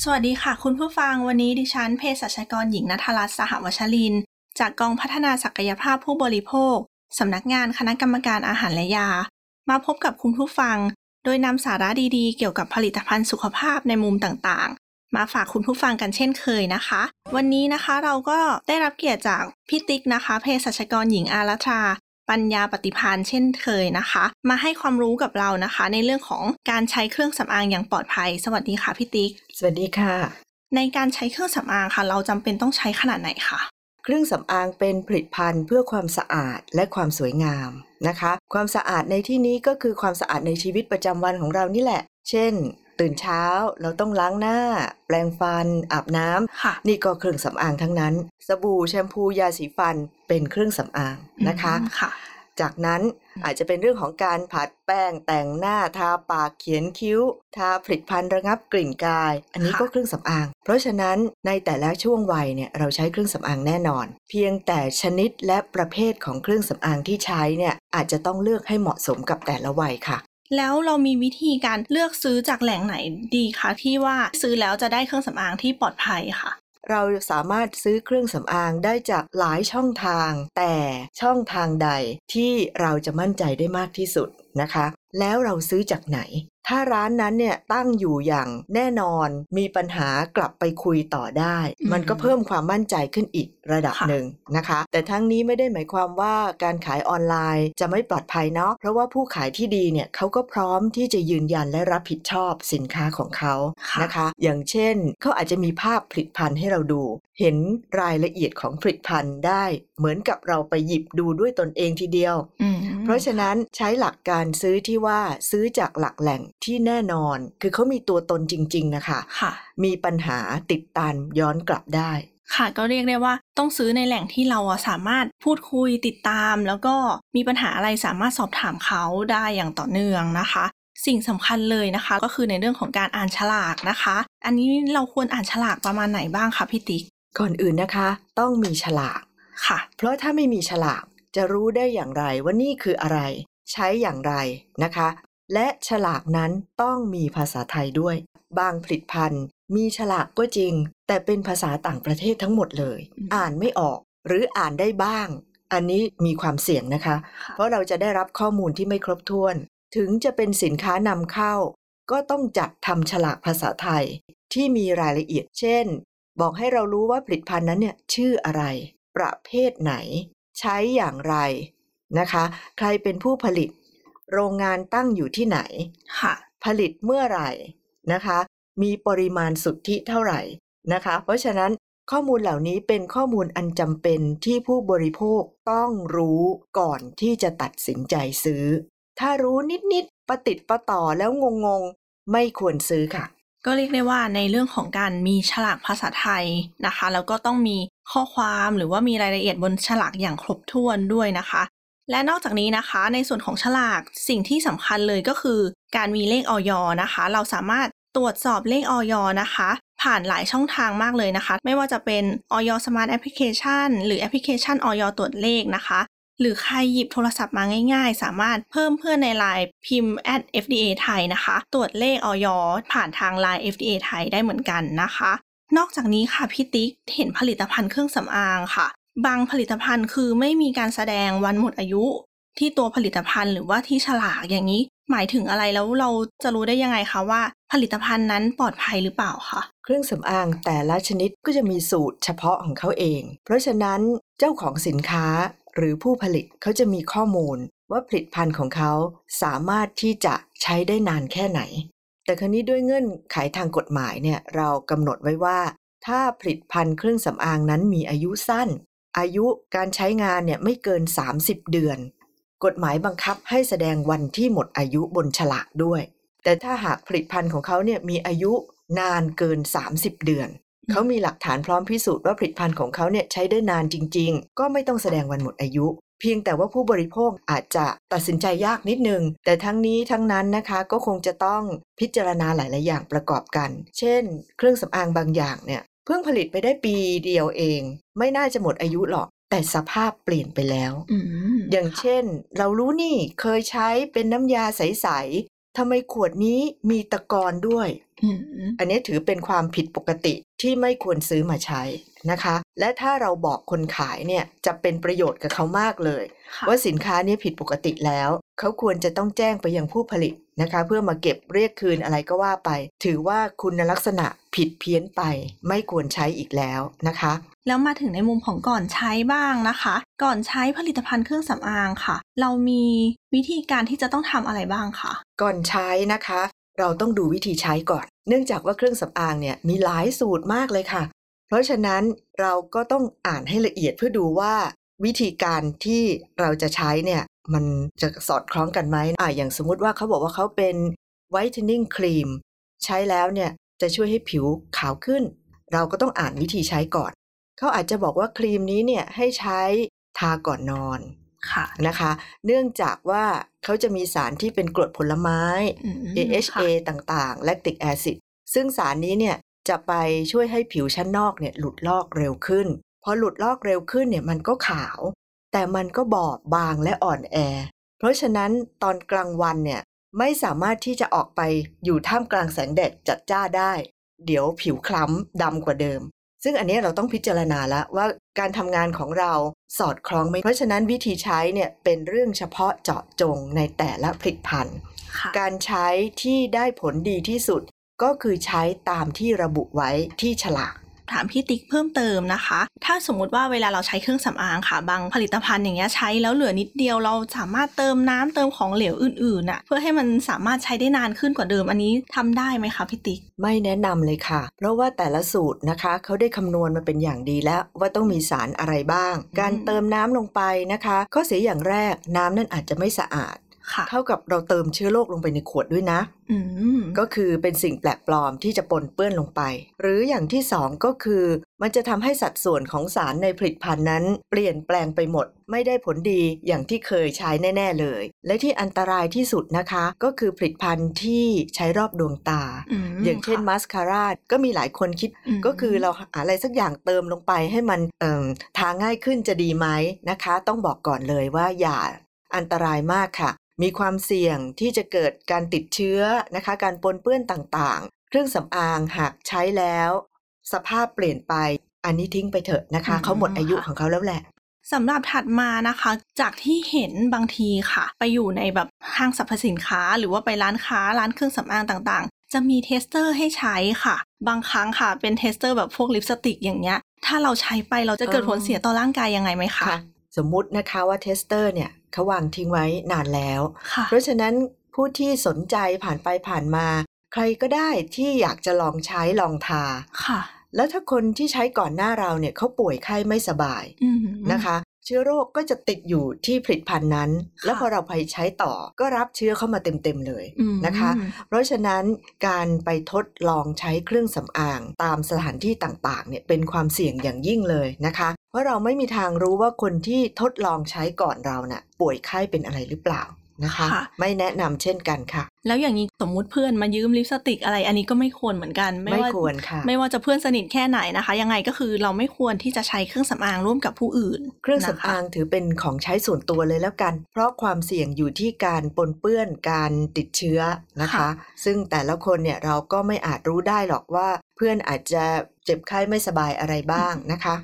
สวัสดีค่ะ คุณผู้ฟังวันนี้ดิฉันเภสัชกรหญิงนัทรัตน์สหวชริน จากกองพัฒนาศักยภาพผู้บริโภค สำนักงานคณะกรรมการอาหารและยา มาพบกับคุณผู้ฟัง โดยนำสาระดีๆ เกี่ยวกับผลิตภัณฑ์สุขภาพในมุมต่างๆ มาฝากคุณผู้ฟังกันเช่นเคยนะคะ วันนี้นะคะเราก็ได้รับเกียรติจากพี่ติ๊กนะคะเภสัชกรหญิงอารัชา ปัญญาปฏิพานเช่นเคยนะคะ มาให้ความรู้กับเรานะคะ ในเรื่องของการใช้เครื่องสำอางอย่างปลอดภัย สวัสดีค่ะพี่ติ๊ก สวัสดีค่ะ ในการใช้เครื่องสำอางค่ะ เราจำเป็นต้องใช้ขนาดไหนคะเครื่องสำอางเป็นผลิตภัณฑ์เพื่อความสะอาดและความสวยงามนะคะ ความสะอาดในที่นี้ก็คือความสะอาดในชีวิตประจำวันของเรานี่แหละ เช่น ตื่นเช้าเราต้องล้างหน้า แปรงฟัน อาบน้ำค่ะนี่ก็เครื่องสำอางทั้งนั้น สบู่แชมพูยาสีฟันเป็นเครื่องสำอางนะคะอืมค่ะ จากนั้นอาจจะเป็นเรื่องของการผัดแป้งแต่งหน้าทาปากเขียนคิ้ว ทาผลิตภัณฑ์ระงับกลิ่นกาย อันนี้ค่ะก็เครื่องสำอาง เพราะฉะนั้นในแต่ละช่วงวัยเนี่ยเราใช้เครื่องสำอางแน่นอน เพียงแต่ชนิดและประเภทของเครื่องสำอางที่ใช้เนี่ยอาจจะต้องเลือกให้เหมาะสมกับแต่ละวัยค่ะ แล้วเรามีวิธีการเลือกซื้อจากแหล่งไหนดีคะที่ว่าซื้อแล้วจะได้เครื่องสำอางที่ปลอดภัยค่ะ เราสามารถซื้อเครื่องสำอางได้จากหลายช่องทาง แต่ช่องทางใดที่เราจะมั่นใจได้มากที่สุด นะคะ แล้วเราซื้อจากไหน ถ้าร้านนั้นเนี่ยตั้งอยู่อย่างแน่นอนมีปัญหากลับไปคุยต่อได้อืมมันก็เพิ่มความมั่นใจขึ้นอีกระดับค่ะหนึ่งนะคะ แต่ทั้งนี้ไม่ได้หมายความว่าการขายออนไลน์จะไม่ปลอดภัยเนาะเพราะว่าผู้ขายที่ดีเนี่ยเขาก็พร้อมที่จะยืนยันและรับผิดชอบสินค้าของเขาค่ะนะคะ อย่างเช่นเขาอาจจะมีภาพผลิตภัณฑ์ให้เราดู เห็นรายละเอียดของผลิตภัณฑ์ได้ เหมือนกับเราไปหยิบดูด้วยตนเองทีเดียวอืมเพ ราะฉะนั้นใช้หลักการซื้อที่ว่าซื้อจากหลักแหล่งที่แน่นอน คือเขามีตัวตนจริง ๆ นะคะค่ะ มีปัญหาติดตามย้อนกลับได้ ค่ะก็เรียกได้ว่าต้องซื้อในแหล่งที่เราอะสามารถพูดคุยติดตาม แล้วก็มีปัญหาอะไรสามารถสอบถามเขาได้อย่างต่อเนื่องนะคะสิ่งสำคัญเลยนะคะก็คือในเรื่องของการอ่านฉลากนะคะ อันนี้เราควรอ่านฉลากประมาณไหนบ้างคะพี่ติ๊กก่อนอื่นนะคะ ต้องมีฉลากค่ะ เพราะถ้าไม่มีฉลาก จะรู้ได้อย่างไรว่านี่คืออะไร ใช้อย่างไรนะคะ และฉลากนั้นต้องมีภาษาไทยด้วย บางผลิตภัณฑ์ มีฉลากก็จริง แต่เป็นภาษาต่างประเทศทั้งหมดเลยอืมอ่านไม่ออกหรืออ่านได้บ้าง อันนี้มีความเสี่ยงนะคะ เพราะเราจะได้รับข้อมูลที่ไม่ครบถ้วน ถึงจะเป็นสินค้านำเข้า ก็ต้องจัดทำฉลากภาษาไทย ที่มีรายละเอียด เช่น บอกให้เรารู้ว่าผลิตภัณฑ์นั้นเนี่ยชื่ออะไร ประเภทไหน ใช้อย่างไรนะคะ ใครเป็นผู้ผลิต โรงงานตั้งอยู่ที่ไหนค่ะผลิตเมื่อไหร่นะคะ มีปริมาณสุทธิเท่าไหร่นะคะ เพราะฉะนั้นข้อมูลเหล่านี้เป็นข้อมูลอันจำเป็นที่ผู้บริโภคต้องรู้ก่อนที่จะตัดสินใจซื้อ ถ้ารู้นิดๆประติดประต่อแล้วงงๆ ไม่ควรซื้อค่ะ ก็เรียกได้ว่าในเรื่องของการมีฉลากภาษาไทยนะคะ แล้วก็ต้องมีข้อความหรือว่ามีรายละเอียดบนฉลากอย่างครบถ้วนด้วยนะคะ และนอกจากนี้นะคะ ในส่วนของฉลากสิ่งที่สำคัญเลยก็คือ การมีเลขออยนะคะ เราสามารถตรวจสอบเลขออยนะคะ ผ่านหลายช่องทางมากเลยนะคะ ไม่ว่าจะเป็นอย. Smart Application หรือแอปพลิเคชันอย. ตรวจเลขนะคะ หรือใครหยิบโทรศัพท์มาง่ายๆ สามารถเพิ่มเพื่อนในไลน์พิมพ์ @fda ไทยนะคะ ตรวจเลขอย.ผ่านทางไลน์ fda ไทยได้เหมือนกันนะคะ นอกจากนี้ค่ะพี่ติ๊กเห็นผลิตภัณฑ์เครื่องสำอางค่ะ บางผลิตภัณฑ์คือไม่มีการแสดงวันหมดอายุ ที่ตัวผลิตภัณฑ์หรือว่าที่ฉลากอย่างนี้ หมายถึงอะไรแล้วเราจะรู้ได้ยังไงคะว่า ผลิตภัณฑ์นั้นปลอดภัยหรือเปล่าคะเครื่องสำอางแต่ละชนิดก็จะมีสูตรเฉพาะของเขาเอง เพราะฉะนั้นเจ้าของสินค้า หรือผู้ผลิตเขาจะมีข้อมูลว่าผลิตภัณฑ์ของเขาสามารถที่จะใช้ได้นานแค่ไหน แต่ครนี้ด้วยเงื่อนไขทางกฎหมายเนี่ยเรากำหนดไว้ว่า ถ้าผลิตภัณฑ์เครื่องสำอางนั้นมีอายุสั้น อายุการใช้งานเนี่ยไม่เกิน 30 เดือน กฎหมายบังคับให้แสดงวันที่หมดอายุบนฉลากด้วย แต่ถ้าหากผลิตภัณฑ์ของเขาเนี่ยมีอายุนานเกิน 30 เดือน เขามีหลักฐานพร้อมพิสูจน์ว่าผลิตภัณฑ์ของเขาเนี่ยใช้ได้นานจริง ๆ ก็ไม่ต้องแสดงวันหมดอายุ เพียงแต่ว่าผู้บริโภคอาจจะตัดสินใจยากนิดนึง แต่ทั้งนี้ทั้งนั้นนะคะก็คงจะต้องพิจารณาหลาย ๆ อย่างประกอบกัน เช่น เครื่องสำอางบางอย่างเนี่ยเพิ่งผลิตไปได้ปีเดียวเอง ไม่น่าจะหมดอายุหรอกแต่สภาพเปลี่ยนไปแล้วอืมอย่างเช่น เรารู้นี่เคยใช้เป็นน้ำยาใส ๆทำไมขวดนี้มีตะกอนด้วย อืมอันนี้ถือเป็นความผิดปกติที่ไม่ควรซื้อมาใช้นะคะ และถ้าเราบอกคนขายเนี่ยจะเป็นประโยชน์กับเขามากเลยค่ะว่าสินค้านี้ผิดปกติแล้ว เขาควรจะต้องแจ้งไปยังผู้ผลิตนะคะ เพื่อมาเก็บเรียกคืนอะไรก็ว่าไป ถือว่าคุณลักษณะผิดเพี้ยนไป ไม่ควรใช้อีกแล้วนะคะ แล้วมาถึงในมุมของก่อนใช้บ้างนะคะ ก่อนใช้ผลิตภัณฑ์เครื่องสำอางค่ะ เรามีวิธีการที่จะต้องทำอะไรบ้างคะก่อนใช้นะคะ เราต้องดูวิธีใช้ก่อน เนื่องจากว่าเครื่องสำอางเนี่ยมีหลายสูตรมากเลยค่ะ เพราะฉะนั้นเราก็ต้องอ่านให้ละเอียดเพื่อดูว่าวิธีการที่เราจะใช้เนี่ยมันจะสอดคล้องกันไหมอ่าอย่างสมมุติว่าเขาบอกว่าเขาเป็น whitening cream ใช้แล้วเนี่ยจะช่วยให้ผิวขาวขึ้น เราก็ต้องอ่านวิธีใช้ก่อน เขาอาจจะบอกว่าครีมนี้เนี่ยให้ใช้ทาก่อนนอน ค่ะนะคะ เนื่องจากว่าเขาจะมีสารที่เป็นกรดผลไม้อืม AHA ต่างๆ lactic acid ซึ่งสารนี้เนี่ยจะไปช่วยให้ผิวชั้นนอกเนี่ยหลุดลอกเร็วขึ้น พอหลุดลอกเร็วขึ้นเนี่ยมันก็ขาว แต่มันก็บอบบางและอ่อนแอ เพราะฉะนั้นตอนกลางวันเนี่ยไม่สามารถที่จะออกไปอยู่ท่ามกลางแสงแดดจัดจ้าได้ เดี๋ยวผิวคล้ำดำกว่าเดิม ซึ่งอันนี้เราต้องพิจารณาแล้วว่า การทำงานของเราสอดคล้องไหมเพราะฉะนั้นวิธีใช้เนี่ยเป็นเรื่องเฉพาะเจาะจงในแต่ละผลิตภัณฑ์ค่ะการใช้ที่ได้ผลดีที่สุดก็คือใช้ตามที่ระบุไว้ที่ฉลาก ถามพี่ติ๊กเพิ่มเติมนะคะ ถ้าสมมุติว่าเวลาเราใช้เครื่องสำอางค่ะ บางผลิตภัณฑ์อย่างเงี้ยใช้แล้วเหลือนิดเดียวเราสามารถเติมน้ำเติมของเหลวอื่นๆน่ะเพื่อให้มันสามารถใช้ได้นานขึ้นกว่าเดิมอันนี้ทำได้ไหมคะพี่ติ๊กไม่แนะนำเลยค่ะ เพราะว่าแต่ละสูตรนะคะเขาได้คำนวณมาเป็นอย่างดีแล้วว่าต้องมีสารอะไรบ้าง การเติมน้ำลงไปนะคะ ข้อเสียอย่างแรกน้ำนั่นอาจจะไม่สะอาด เท่ากับเราเติมเชื้อโรคลงไปในขวดด้วยนะอืมก็คือเป็นสิ่งแปลกปลอมที่จะปนเปื้อนลงไป หรืออย่างที่สองก็คือ มันจะทำให้สัดส่วนของสารในผลิตภัณฑ์นั้น เปลี่ยนแปลงไปหมด ไม่ได้ผลดีอย่างที่เคยใช้แน่ ๆเลย และที่อันตรายที่สุดนะคะ ก็คือผลิตภัณฑ์ที่ใช้รอบดวงตามอย่างเช่นค่ะมาสคาร่าก็มีหลายคนคิดอืมก็คือเราหาอะไรสักอย่างเติมลงไปให้มันเอิ่มทาง่ายขึ้นจะดีไหมนะคะ ต้องบอกก่อนเลยว่าอย่าอันตรายมากค่ะ มีความเสี่ยงที่จะเกิดการติดเชื้อนะคะ การปนเปื้อนต่างๆ เครื่องสำอางหากใช้แล้ว สภาพเปลี่ยนไป อันนี้ทิ้งไปเถอะนะคะอืมเขาหมดอายุค่ะของเขาแล้วแหละสำหรับถัดมานะคะ จากที่เห็นบางทีค่ะ ไปอยู่ในแบบห้างสรรพสินค้า หรือว่าไปร้านค้าร้านเครื่องสำอางต่างๆ จะมี tester ให้ใช้ค่ะ บางครั้งค่ะ เป็น tester แบบพวกลิปสติกอย่างเงี้ย ถ้าเราใช้ไปเราจะเกิดผลเสียต่อร่างกายยังไงไหมคะค่ะสมมุตินะคะว่า tester เนี่ย เขาวางทิ้งไว้นานแล้วค่ะเพราะฉะนั้นผู้ที่สนใจผ่านไปผ่านมา ใครก็ได้ที่อยากจะลองใช้ลองทาค่ะ แล้วถ้าคนที่ใช้ก่อนหน้าเราเนี่ยเขาป่วยไข้ไม่สบายอืมนะคะ เชื้อโรคก็จะติดอยู่ที่ผลิตภัณฑ์นั้นค่ะแล้วพอเราไปใช้ต่อก็รับเชื้อเข้ามาเต็มๆเลยอืมนะคะ เพราะฉะนั้นการไปทดลองใช้เครื่องสำอางตามสถานที่ต่างๆเนี่ยเป็นความเสี่ยงอย่างยิ่งเลยนะคะ เพราะเราไม่มีทางรู้ว่าคนที่ทดลองใช้ก่อนเราน่ะ ป่วยไข้เป็นอะไรหรือเปล่านะคะค่ะไม่แนะนำเช่นกันค่ะ แล้วอย่างนี้สมมุติเพื่อนมายืมลิปสติกอะไรอันนี้ก็ไม่ควรเหมือนกัน ไม่ว่าควรค่ะ ไม่ว่าจะเพื่อนสนิทแค่ไหนนะคะ ยังไงก็คือเราไม่ควรที่จะใช้เครื่องสำอางร่วมกับผู้อื่น เครื่องนะสำคะอางถือเป็นของใช้ส่วนตัวเลยแล้วกัน เพราะความเสี่ยงอยู่ที่การปนเปื้อนการติดเชื้อนะคะค่ะซึ่งแต่ละคนเนี่ยเราก็ไม่อาจรู้ได้หรอกว่า เพื่อนอาจจะเจ็บไข้ไม่สบายอะไรบ้างนะคะ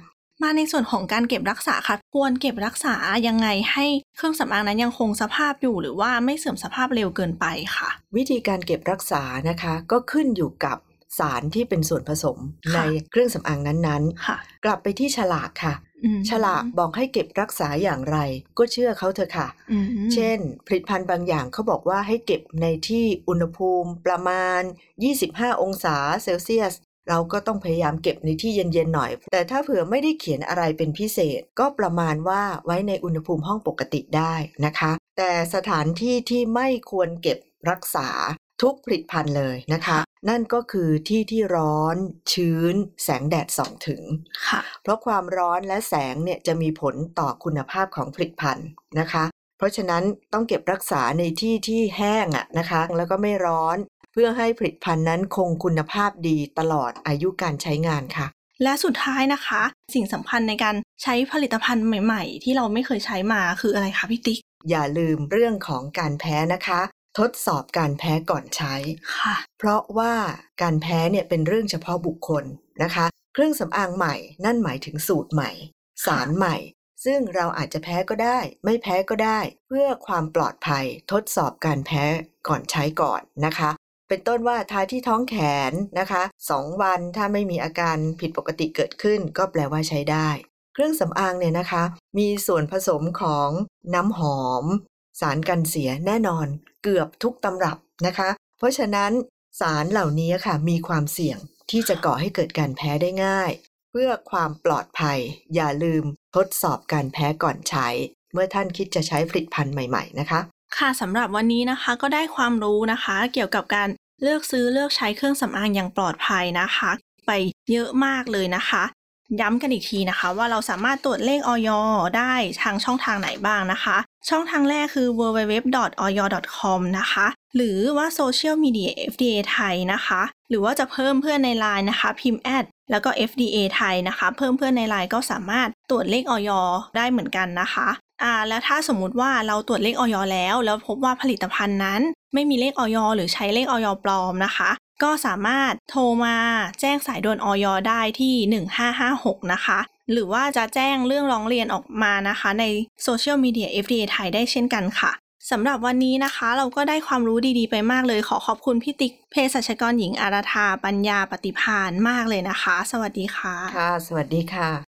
มาในส่วนของการเก็บรักษาค่ะ ควรเก็บรักษายังไงให้เครื่องสำอางนั้นยังคงสภาพอยู่หรือว่าไม่เสื่อมสภาพเร็วเกินไปค่ะ วิธีการเก็บรักษานะคะก็ขึ้นอยู่กับสารที่เป็นส่วนผสมค่ะในเครื่องสำอางนั้นค่ะๆกลับไปที่ฉลากค่ะอืมฉลากบอกให้เก็บรักษาอย่างไร ก็เชื่อเขาเถอะค่ะอืมเช่น ผลิตภัณฑ์บางอย่างเขาบอกว่าให้เก็บในที่อุณหภูมิประมาณ 25 องศาเซลเซียส เราก็ต้องพยายามเก็บในที่เย็นๆหน่อย แต่ถ้าเผื่อไม่ได้เขียนอะไรเป็นพิเศษ ก็ประมาณว่าไว้ในอุณหภูมิห้องปกติได้นะคะ แต่สถานที่ที่ไม่ควรเก็บรักษาทุกผลิตภัณฑ์เลยนะคะ นั่นก็คือที่ที่ร้อน ชื้น แสงแดดส่องถึงค่ะเพราะความร้อนและแสงเนี่ยจะมีผลต่อคุณภาพของผลิตภัณฑ์นะคะ เพราะฉะนั้นต้องเก็บรักษาในที่ที่แห้งอะนะคะ แล้วก็ไม่ร้อนเพื่อให้ผลิตภัณฑ์นั้นคงคุณภาพดีตลอดอายุการใช้งานค่ะ และสุดท้ายนะคะ สิ่งสำคัญในการใช้ผลิตภัณฑ์ใหม่ๆ ที่เราไม่เคยใช้มาคืออะไรคะพี่ติ๊ก อย่าลืมเรื่องของการแพ้นะคะ ทดสอบการแพ้ก่อนใช้ค่ะ เพราะว่าการแพ้เนี่ยเป็นเรื่องเฉพาะบุคคลนะคะ เครื่องสำอางใหม่นั่นหมายถึงสูตรใหม่ สารใหม่ ซึ่งเราอาจจะแพ้ก็ได้ ไม่แพ้ก็ได้ เพื่อความปลอดภัยทดสอบการแพ้ก่อนใช้ก่อนนะคะ เป็นต้นว่าทาที่ท้องแขนนะคะ2วันถ้าไม่มีอาการผิดปกติเกิดขึ้น ก็แปลว่าใช้ได้ เครื่องสำอางเนี่ยนะคะ มีส่วนผสมของน้ำหอม สารกันเสียแน่นอน เกือบทุกตำรับนะคะ เพราะฉะนั้นสารเหล่านี้ค่ะมีความเสี่ยงที่จะก่อให้เกิดการแพ้ได้ง่าย เพื่อความปลอดภัย อย่าลืมทดสอบการแพ้ก่อนใช้ เมื่อท่านคิดจะใช้ผลิตภัณฑ์ใหม่ ๆ นะคะ ค่ะสำหรับวันนี้นะคะก็ได้ความรู้นะคะ เกี่ยวกับการเลือกซื้อเลือกใช้เครื่องสำอางอย่างปลอดภัยนะคะ ไปเยอะมากเลยนะคะ ย้ำกันอีกทีนะคะ ว่าเราสามารถตรวจเลขออยได้ทางช่องทางไหนบ้างนะคะ ช่องทางแรกคือ www.oyo.com นะคะ หรือว่า Social Media FDA ไทยนะคะ หรือว่าจะเพิ่มเพื่อนใน Line นะคะ พิมพ์แอดแล้วก็ FDA ไทยนะคะ เพิ่มเพื่อนใน Line ก็สามารถตรวจเลขออยได้เหมือนกันนะคะ อ่าแล้วถ้าสมมุติว่าเราตรวจเลขออยแล้ว แล้วพบว่าผลิตภัณฑ์นั้น ไม่มีเลขออยหรือใช้เลขออยปลอมนะคะ ก็สามารถโทรมาแจ้งสายด่วนออยได้ที่ 1556 นะคะ หรือว่าจะแจ้งเรื่องร้องเรียนออกมานะคะ ในโซเชียลมีเดีย FDA ไทยได้เช่นกันค่ะสำหรับวันนี้นะคะ เราก็ได้ความรู้ดีๆไปมากเลย ขอขอบคุณพี่ติ๊กเภสัชกรหญิงอาราธาปัญญาปฏิพานมากเลยนะคะ สวัสดีค่ะ ค่ะ สวัสดีค่ะ